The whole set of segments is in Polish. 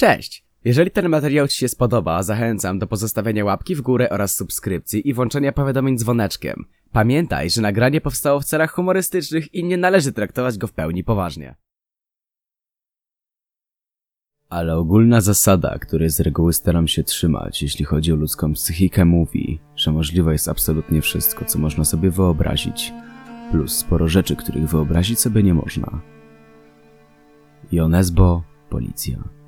Cześć! Jeżeli ten materiał Ci się spodoba, zachęcam do pozostawienia łapki w górę oraz subskrypcji i włączenia powiadomień dzwoneczkiem. Pamiętaj, że nagranie powstało w celach humorystycznych i nie należy traktować go w pełni poważnie. Ale ogólna zasada, której z reguły staram się trzymać, jeśli chodzi o ludzką psychikę, mówi, że możliwe jest absolutnie wszystko, co można sobie wyobrazić, plus sporo rzeczy, których wyobrazić sobie nie można. Jonesbo, policja.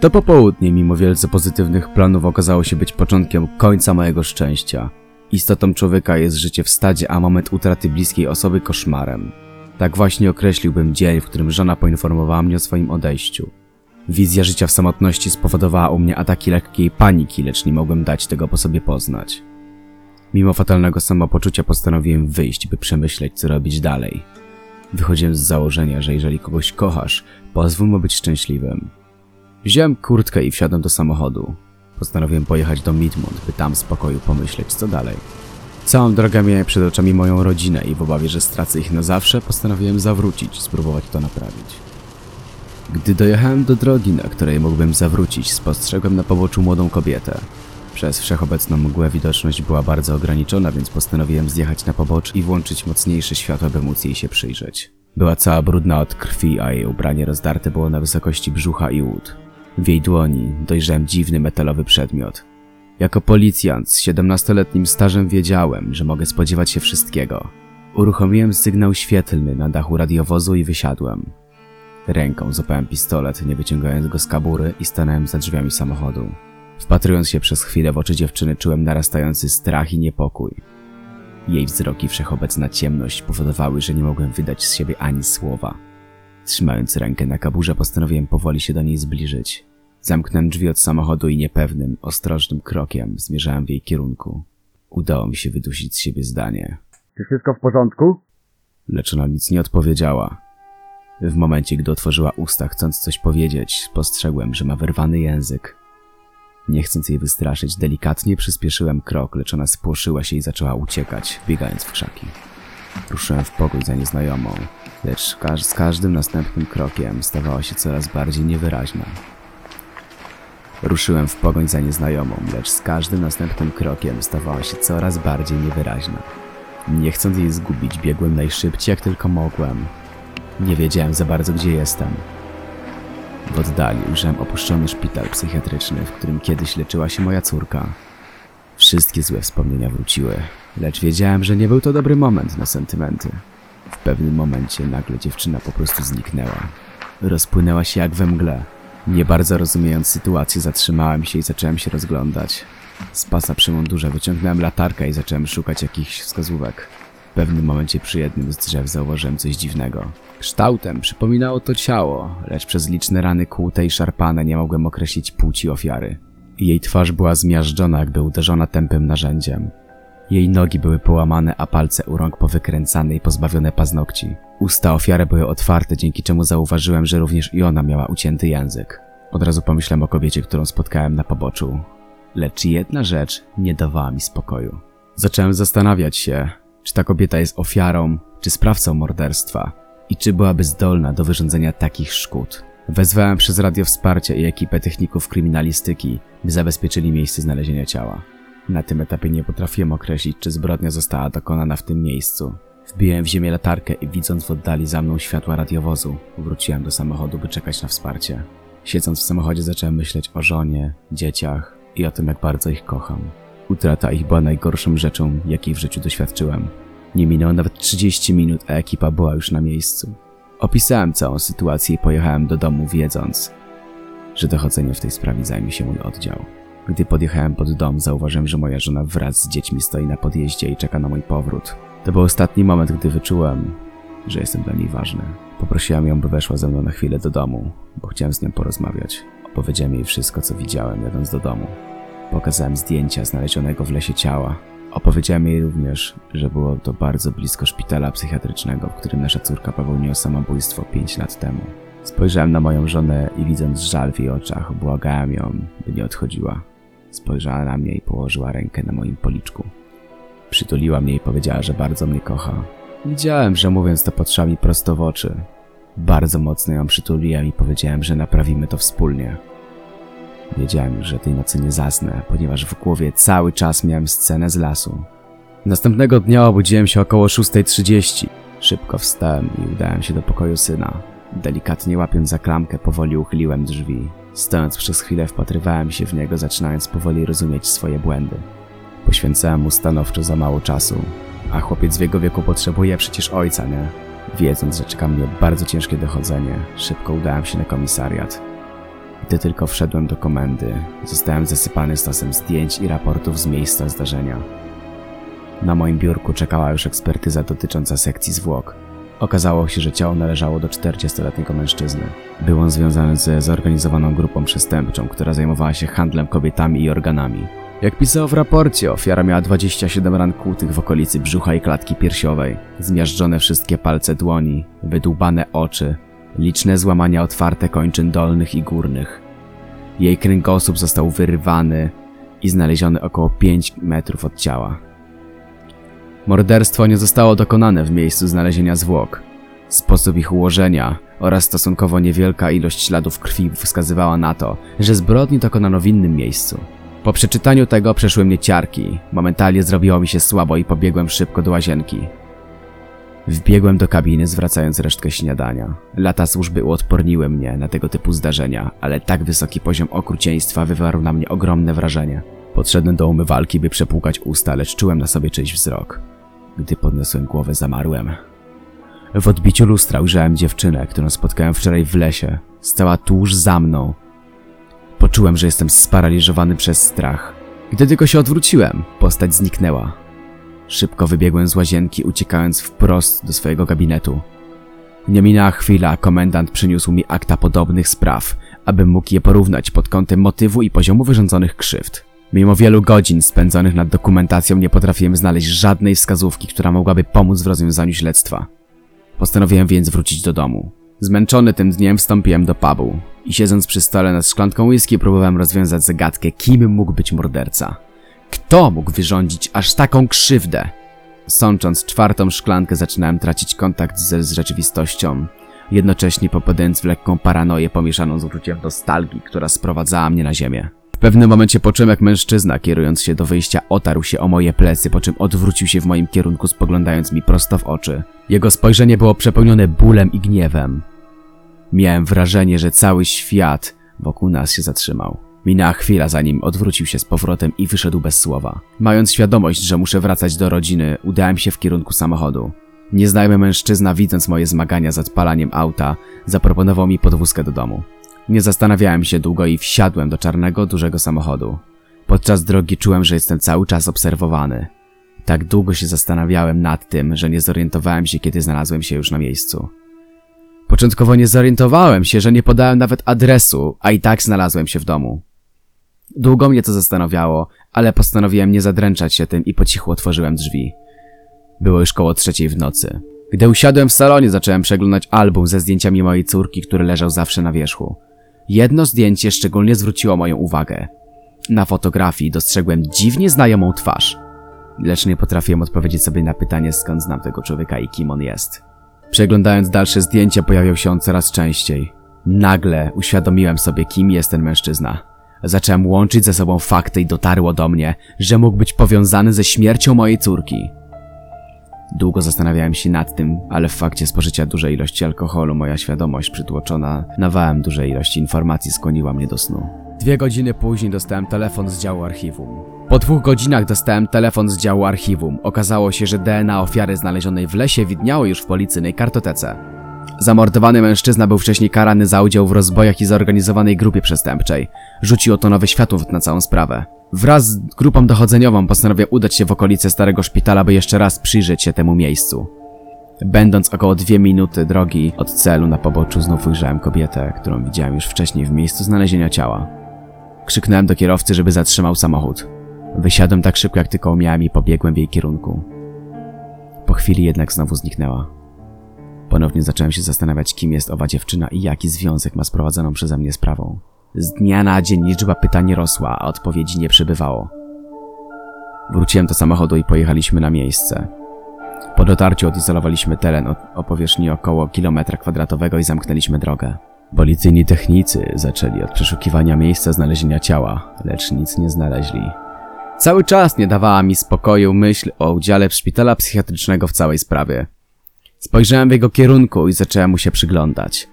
To popołudnie, mimo wielce pozytywnych planów, okazało się być początkiem końca mojego szczęścia. Istotą człowieka jest życie w stadzie, a moment utraty bliskiej osoby koszmarem. Tak właśnie określiłbym dzień, w którym żona poinformowała mnie o swoim odejściu. Wizja życia w samotności spowodowała u mnie ataki lekkiej paniki, lecz nie mogłem dać tego po sobie poznać. Mimo fatalnego samopoczucia postanowiłem wyjść, by przemyśleć, co robić dalej. Wychodziłem z założenia, że jeżeli kogoś kochasz, pozwól mu być szczęśliwym. Wziąłem kurtkę i wsiadłem do samochodu. Postanowiłem pojechać do Midmont, by tam w spokoju pomyśleć, co dalej. Całą drogę miałem przed oczami moją rodzinę i w obawie, że stracę ich na zawsze, postanowiłem zawrócić, spróbować to naprawić. Gdy dojechałem do drogi, na której mógłbym zawrócić, spostrzegłem na poboczu młodą kobietę. Przez wszechobecną mgłę widoczność była bardzo ograniczona, więc postanowiłem zjechać na pobocz i włączyć mocniejsze światło, by móc jej się przyjrzeć. Była cała brudna od krwi, a jej ubranie rozdarte było na wysokości brzucha i łód. W jej dłoni dojrzałem dziwny metalowy przedmiot. Jako policjant z 17-letnim stażem wiedziałem, że mogę spodziewać się wszystkiego. Uruchomiłem sygnał świetlny na dachu radiowozu i wysiadłem. Ręką złapałem pistolet, nie wyciągając go z kabury i stanąłem za drzwiami samochodu. Wpatrując się przez chwilę w oczy dziewczyny, czułem narastający strach i niepokój. Jej wzrok i wszechobecna ciemność powodowały, że nie mogłem wydać z siebie ani słowa. Trzymając rękę na kaburze, postanowiłem powoli się do niej zbliżyć. Zamknąłem drzwi od samochodu i niepewnym, ostrożnym krokiem zmierzałem w jej kierunku. Udało mi się wydusić z siebie zdanie. Czy wszystko w porządku? Lecz ona nic nie odpowiedziała. W momencie, gdy otworzyła usta, chcąc coś powiedzieć, spostrzegłem, że ma wyrwany język. Nie chcąc jej wystraszyć, delikatnie przyspieszyłem krok, lecz ona spłoszyła się i zaczęła uciekać, biegając w krzaki. Ruszyłem w pogoń za nieznajomą, lecz każ z każdym następnym krokiem stawała się coraz bardziej niewyraźna. Ruszyłem w pogoń za nieznajomą, lecz z każdym następnym krokiem stawała się coraz bardziej niewyraźna. Nie chcąc jej zgubić, biegłem najszybciej jak tylko mogłem. Nie wiedziałem za bardzo, gdzie jestem. W oddali ujrzałem opuszczony szpital psychiatryczny, w którym kiedyś leczyła się moja córka. Wszystkie złe wspomnienia wróciły, lecz wiedziałem, że nie był to dobry moment na sentymenty. W pewnym momencie nagle dziewczyna po prostu zniknęła. Rozpłynęła się jak we mgle. Nie bardzo rozumiejąc sytuację, zatrzymałem się i zacząłem się rozglądać. Z pasa przy mundurze wyciągnąłem latarkę i zacząłem szukać jakichś wskazówek. W pewnym momencie przy jednym z drzew zauważyłem coś dziwnego. Kształtem przypominało to ciało, lecz przez liczne rany kłute i szarpane nie mogłem określić płci ofiary. Jej twarz była zmiażdżona, jakby uderzona tępym narzędziem. Jej nogi były połamane, a palce u rąk powykręcane i pozbawione paznokci. Usta ofiary były otwarte, dzięki czemu zauważyłem, że również i ona miała ucięty język. Od razu pomyślałem o kobiecie, którą spotkałem na poboczu. Lecz jedna rzecz nie dawała mi spokoju. Zacząłem zastanawiać się, czy ta kobieta jest ofiarą, czy sprawcą morderstwa i czy byłaby zdolna do wyrządzenia takich szkód. Wezwałem przez radio wsparcie i ekipę techników kryminalistyki, by zabezpieczyli miejsce znalezienia ciała. Na tym etapie nie potrafiłem określić, czy zbrodnia została dokonana w tym miejscu. Wbiłem w ziemię latarkę i widząc w oddali za mną światła radiowozu, wróciłem do samochodu, by czekać na wsparcie. Siedząc w samochodzie zacząłem myśleć o żonie, dzieciach i o tym, jak bardzo ich kocham. Utrata ich była najgorszą rzeczą, jakiej w życiu doświadczyłem. Nie minęło nawet 30 minut, a ekipa była już na miejscu. Opisałem całą sytuację i pojechałem do domu, wiedząc, że dochodzeniem w tej sprawie zajmie się mój oddział. Gdy podjechałem pod dom, zauważyłem, że moja żona wraz z dziećmi stoi na podjeździe i czeka na mój powrót. To był ostatni moment, gdy wyczułem, że jestem dla niej ważny. Poprosiłem ją, by weszła ze mną na chwilę do domu, bo chciałem z nią porozmawiać. Opowiedziałem jej wszystko, co widziałem, jadąc do domu. Pokazałem zdjęcia znalezionego w lesie ciała. Opowiedziałem jej również, że było to bardzo blisko szpitala psychiatrycznego, w którym nasza córka popełniła samobójstwo 5 lat temu. Spojrzałem na moją żonę i widząc żal w jej oczach, błagałem ją, by nie odchodziła. Spojrzała na mnie i położyła rękę na moim policzku. Przytuliła mnie i powiedziała, że bardzo mnie kocha. Widziałem, że mówiąc to patrzyła mi prosto w oczy. Bardzo mocno ją przytuliłem i powiedziałem, że naprawimy to wspólnie. Wiedziałem już, że tej nocy nie zasnę, ponieważ w głowie cały czas miałem scenę z lasu. Następnego dnia obudziłem się około 6.30. Szybko wstałem i udałem się do pokoju syna. Delikatnie łapiąc za klamkę, powoli uchyliłem drzwi. Stojąc przez chwilę, wpatrywałem się w niego, zaczynając powoli rozumieć swoje błędy. Poświęcałem mu stanowczo za mało czasu, a chłopiec w jego wieku potrzebuje przecież ojca, nie? Wiedząc, że czeka mnie bardzo ciężkie dochodzenie, szybko udałem się na komisariat. Gdy tylko wszedłem do komendy, zostałem zasypany stosem zdjęć i raportów z miejsca zdarzenia. Na moim biurku czekała już ekspertyza dotycząca sekcji zwłok. Okazało się, że ciało należało do 40-letniego mężczyzny. Był on związany ze zorganizowaną grupą przestępczą, która zajmowała się handlem kobietami i organami. Jak pisało w raporcie, ofiara miała 27 ran kłutych w okolicy brzucha i klatki piersiowej, zmiażdżone wszystkie palce dłoni, wydłubane oczy, liczne złamania otwarte kończyn dolnych i górnych. Jej kręgosłup został wyrwany i znaleziony około 5 metrów od ciała. Morderstwo nie zostało dokonane w miejscu znalezienia zwłok. Sposób ich ułożenia oraz stosunkowo niewielka ilość śladów krwi wskazywała na to, że zbrodni dokonano w innym miejscu. Po przeczytaniu tego przeszły mnie ciarki. Momentalnie zrobiło mi się słabo i pobiegłem szybko do łazienki. Wbiegłem do kabiny, zwracając resztkę śniadania. Lata służby uodporniły mnie na tego typu zdarzenia, ale tak wysoki poziom okrucieństwa wywarł na mnie ogromne wrażenie. Podszedłem do umywalki, by przepłukać usta, lecz czułem na sobie czyjś wzrok. Gdy podniosłem głowę, zamarłem. W odbiciu lustra ujrzałem dziewczynę, którą spotkałem wczoraj w lesie. Stała tuż za mną. Poczułem, że jestem sparaliżowany przez strach. Gdy tylko się odwróciłem, postać zniknęła. Szybko wybiegłem z łazienki, uciekając wprost do swojego gabinetu. Nie minęła chwila, a komendant przyniósł mi akta podobnych spraw, abym mógł je porównać pod kątem motywu i poziomu wyrządzonych krzywd. Mimo wielu godzin spędzonych nad dokumentacją nie potrafiłem znaleźć żadnej wskazówki, która mogłaby pomóc w rozwiązaniu śledztwa. Postanowiłem więc wrócić do domu. Zmęczony tym dniem wstąpiłem do pubu i siedząc przy stole nad szklanką whisky próbowałem rozwiązać zagadkę, kim mógł być morderca. Kto mógł wyrządzić aż taką krzywdę? Sącząc czwartą szklankę zaczynałem tracić kontakt z, z rzeczywistością, jednocześnie popadając w lekką paranoję pomieszaną z uczuciem nostalgii, która sprowadzała mnie na ziemię. W pewnym momencie poczułem, jak mężczyzna, kierując się do wyjścia, otarł się o moje plecy, po czym odwrócił się w moim kierunku, spoglądając mi prosto w oczy. Jego spojrzenie było przepełnione bólem i gniewem. Miałem wrażenie, że cały świat wokół nas się zatrzymał. Minęła chwila, zanim odwrócił się z powrotem i wyszedł bez słowa. Mając świadomość, że muszę wracać do rodziny, udałem się w kierunku samochodu. Nieznajomy mężczyzna, widząc moje zmagania z odpalaniem auta, zaproponował mi podwózkę do domu. Nie zastanawiałem się długo i wsiadłem do czarnego, dużego samochodu. Podczas drogi czułem, że jestem cały czas obserwowany. Tak długo się zastanawiałem nad tym, że nie zorientowałem się, kiedy znalazłem się już na miejscu. Początkowo nie zorientowałem się, że nie podałem nawet adresu, a i tak znalazłem się w domu. Długo mnie to zastanawiało, ale postanowiłem nie zadręczać się tym i po cichu otworzyłem drzwi. Było już koło trzeciej w nocy. Gdy usiadłem w salonie, zacząłem przeglądać album ze zdjęciami mojej córki, który leżał zawsze na wierzchu. Jedno zdjęcie szczególnie zwróciło moją uwagę. Na fotografii dostrzegłem dziwnie znajomą twarz, lecz nie potrafiłem odpowiedzieć sobie na pytanie, skąd znam tego człowieka i kim on jest. Przeglądając dalsze zdjęcia, pojawiał się on coraz częściej. Nagle uświadomiłem sobie, kim jest ten mężczyzna. Zacząłem łączyć ze sobą fakty i dotarło do mnie, że mógł być powiązany ze śmiercią mojej córki. Długo zastanawiałem się nad tym, ale w fakcie spożycia dużej ilości alkoholu moja świadomość przytłoczona nawałem dużej ilości informacji skłoniła mnie do snu. Dwie godziny później dostałem telefon z działu archiwum. Po dwóch godzinach dostałem telefon z działu archiwum. Okazało się, że DNA ofiary znalezionej w lesie widniało już w policyjnej kartotece. Zamordowany mężczyzna był wcześniej karany za udział w rozbojach i zorganizowanej grupie przestępczej. Rzuciło to nowe światło na całą sprawę. Wraz z grupą dochodzeniową postanowię udać się w okolice starego szpitala, by jeszcze raz przyjrzeć się temu miejscu. Będąc około dwie minuty drogi od celu na poboczu znów ujrzałem kobietę, którą widziałem już wcześniej w miejscu znalezienia ciała. Krzyknąłem do kierowcy, żeby zatrzymał samochód. Wysiadłem tak szybko jak tylko umiałem i pobiegłem w jej kierunku. Po chwili jednak znowu zniknęła. Ponownie zacząłem się zastanawiać, kim jest owa dziewczyna i jaki związek ma z prowadzoną przeze mnie sprawą. Z dnia na dzień liczba pytań rosła, a odpowiedzi nie przybywało. Wróciłem do samochodu i pojechaliśmy na miejsce. Po dotarciu odizolowaliśmy teren o powierzchni około kilometra kwadratowego i zamknęliśmy drogę. Policyjni technicy zaczęli od przeszukiwania miejsca znalezienia ciała, lecz nic nie znaleźli. Cały czas nie dawała mi spokoju myśl o udziale szpitala psychiatrycznego w całej sprawie. Spojrzałem w jego kierunku i zacząłem mu się przyglądać.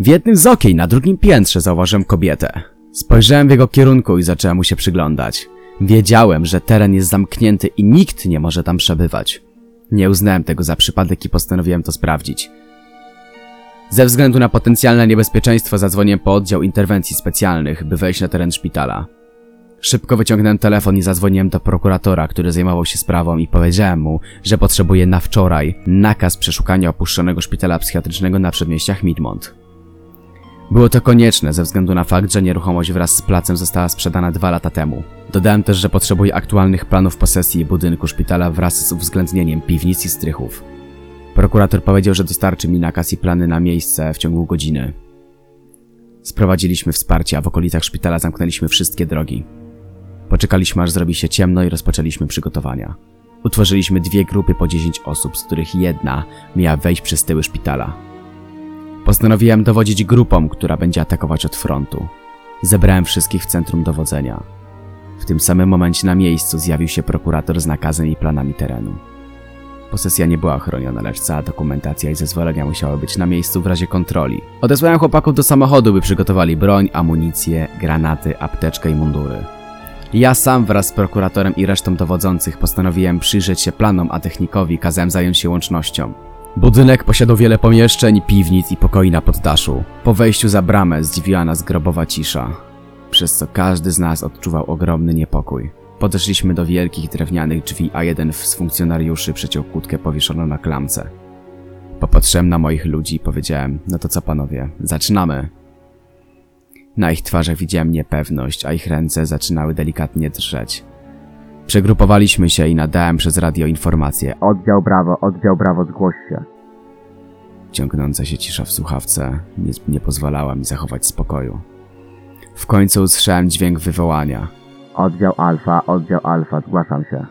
W jednym z okien na drugim piętrze zauważyłem kobietę. Spojrzałem w jego kierunku i zacząłem mu się przyglądać. Wiedziałem, że teren jest zamknięty i nikt nie może tam przebywać. Nie uznałem tego za przypadek i postanowiłem to sprawdzić. Ze względu na potencjalne niebezpieczeństwo zadzwoniłem po oddział interwencji specjalnych, by wejść na teren szpitala. Szybko wyciągnąłem telefon i zadzwoniłem do prokuratora, który zajmował się sprawą i powiedziałem mu, że potrzebuję na wczoraj nakaz przeszukania opuszczonego szpitala psychiatrycznego na przedmieściach Midmont. Było to konieczne ze względu na fakt, że nieruchomość wraz z placem została sprzedana dwa lata temu. Dodałem też, że potrzebuję aktualnych planów posesji budynku szpitala wraz z uwzględnieniem piwnic i strychów. Prokurator powiedział, że dostarczy mi nakaz i plany na miejsce w ciągu godziny. Sprowadziliśmy wsparcie, a w okolicach szpitala zamknęliśmy wszystkie drogi. Poczekaliśmy aż zrobi się ciemno i rozpoczęliśmy przygotowania. Utworzyliśmy dwie grupy po 10 osób, z których jedna miała wejść przez tyły szpitala. Postanowiłem dowodzić grupą, która będzie atakować od frontu. Zebrałem wszystkich w centrum dowodzenia. W tym samym momencie na miejscu zjawił się prokurator z nakazem i planami terenu. Posesja nie była chroniona, lecz cała dokumentacja i zezwolenia musiały być na miejscu w razie kontroli. Odesłałem chłopaków do samochodu, by przygotowali broń, amunicję, granaty, apteczkę i mundury. Ja sam wraz z prokuratorem i resztą dowodzących postanowiłem przyjrzeć się planom, a technikowi kazałem zająć się łącznością. Budynek posiadał wiele pomieszczeń, piwnic i pokoi na poddaszu. Po wejściu za bramę zdziwiła nas grobowa cisza, przez co każdy z nas odczuwał ogromny niepokój. Podeszliśmy do wielkich drewnianych drzwi, a jeden z funkcjonariuszy przeciął kłódkę powieszoną na klamce. Popatrzyłem na moich ludzi i powiedziałem, no to co panowie, zaczynamy. Na ich twarzach widziałem niepewność, a ich ręce zaczynały delikatnie drżeć. Przegrupowaliśmy się i nadałem przez radio informację. Oddział Brawo, oddział Brawo, zgłoś się. Ciągnąca się cisza w słuchawce nie, nie pozwalała mi zachować spokoju. W końcu usłyszałem dźwięk wywołania. Oddział Alfa, oddział Alfa, zgłaszam się.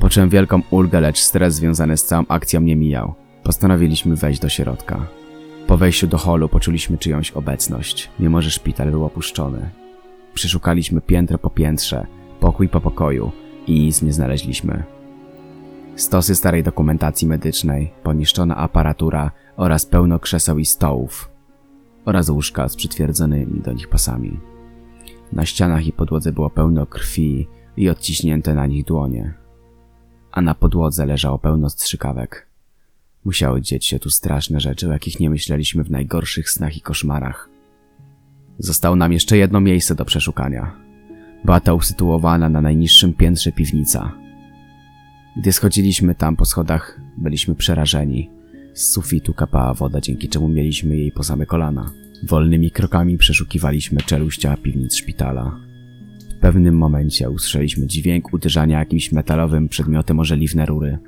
Poczułem wielką ulgę, lecz stres związany z całą akcją nie mijał. Postanowiliśmy wejść do środka. Po wejściu do holu poczuliśmy czyjąś obecność, mimo że szpital był opuszczony. Przeszukaliśmy piętro po piętrze, pokój po pokoju i nic nie znaleźliśmy. Stosy starej dokumentacji medycznej, poniszczona aparatura oraz pełno krzeseł i stołów oraz łóżka z przytwierdzonymi do nich pasami. Na ścianach i podłodze było pełno krwi i odciśnięte na nich dłonie, a na podłodze leżało pełno strzykawek. Musiały dzieć się tu straszne rzeczy, o jakich nie myśleliśmy w najgorszych snach i koszmarach. Zostało nam jeszcze jedno miejsce do przeszukania. Była to usytuowana na najniższym piętrze piwnica. Gdy schodziliśmy tam po schodach, byliśmy przerażeni. Z sufitu kapała woda, dzięki czemu mieliśmy jej po same kolana. Wolnymi krokami przeszukiwaliśmy czeluścia piwnic szpitala. W pewnym momencie usłyszeliśmy dźwięk uderzania jakimś metalowym przedmiotem o żeliwne rury.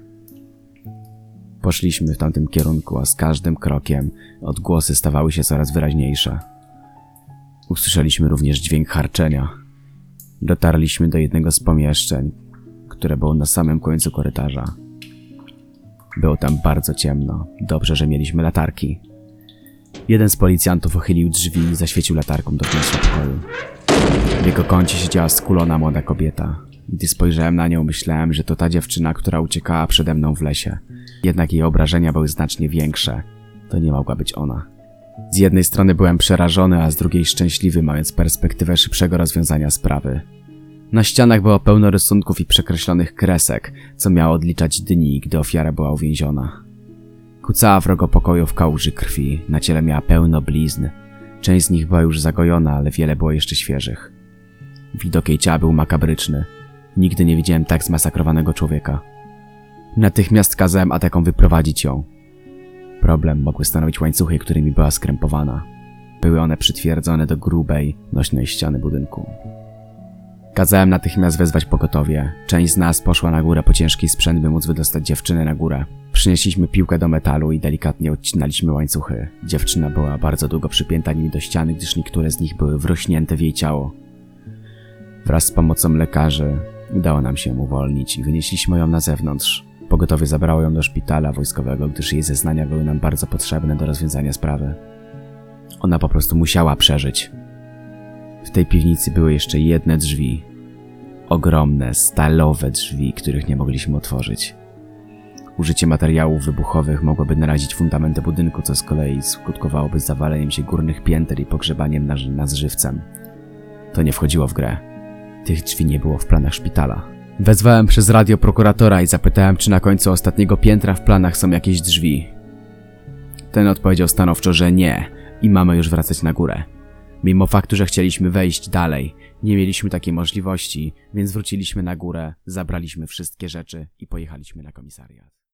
Poszliśmy w tamtym kierunku, a z każdym krokiem odgłosy stawały się coraz wyraźniejsze. Usłyszeliśmy również dźwięk harczenia. Dotarliśmy do jednego z pomieszczeń, które było na samym końcu korytarza. Było tam bardzo ciemno. Dobrze, że mieliśmy latarki. Jeden z policjantów uchylił drzwi i zaświecił latarką do wnętrza pokoju. W jego kącie siedziała skulona młoda kobieta. Gdy spojrzałem na nią, myślałem, że to ta dziewczyna, która uciekała przede mną w lesie. Jednak jej obrażenia były znacznie większe. To nie mogła być ona. Z jednej strony byłem przerażony, a z drugiej szczęśliwy, mając perspektywę szybszego rozwiązania sprawy. Na ścianach było pełno rysunków i przekreślonych kresek, co miało odliczać dni, gdy ofiara była uwięziona. Kucała w rogo pokoju w kałuży krwi, na ciele miała pełno blizn. Część z nich była już zagojona, ale wiele było jeszcze świeżych. Widok jej ciała był makabryczny. Nigdy nie widziałem tak zmasakrowanego człowieka. Natychmiast kazałem atakom wyprowadzić ją. Problem mogły stanowić łańcuchy, którymi była skrępowana. Były one przytwierdzone do grubej, nośnej ściany budynku. Kazałem natychmiast wezwać pogotowie. Część z nas poszła na górę po ciężki sprzęt, by móc wydostać dziewczynę na górę. Przynieśliśmy piłkę do metalu i delikatnie odcinaliśmy łańcuchy. Dziewczyna była bardzo długo przypięta nimi do ściany, gdyż niektóre z nich były wrośnięte w jej ciało. Wraz z pomocą lekarzy udało nam się ją uwolnić i wynieśliśmy ją na zewnątrz. Pogotowie zabrało ją do szpitala wojskowego, gdyż jej zeznania były nam bardzo potrzebne do rozwiązania sprawy. Ona po prostu musiała przeżyć. W tej piwnicy były jeszcze jedne drzwi. Ogromne, stalowe drzwi, których nie mogliśmy otworzyć. Użycie materiałów wybuchowych mogłoby narazić fundamenty budynku, co z kolei skutkowałoby zawaleniem się górnych pięter i pogrzebaniem nas, żywcem. To nie wchodziło w grę. Tych drzwi nie było w planach szpitala. Wezwałem przez radio prokuratora i zapytałem, czy na końcu ostatniego piętra w planach są jakieś drzwi. Ten odpowiedział stanowczo, że nie i mamy już wracać na górę. Mimo faktu, że chcieliśmy wejść dalej, nie mieliśmy takiej możliwości, więc wróciliśmy na górę, zabraliśmy wszystkie rzeczy i pojechaliśmy na komisariat.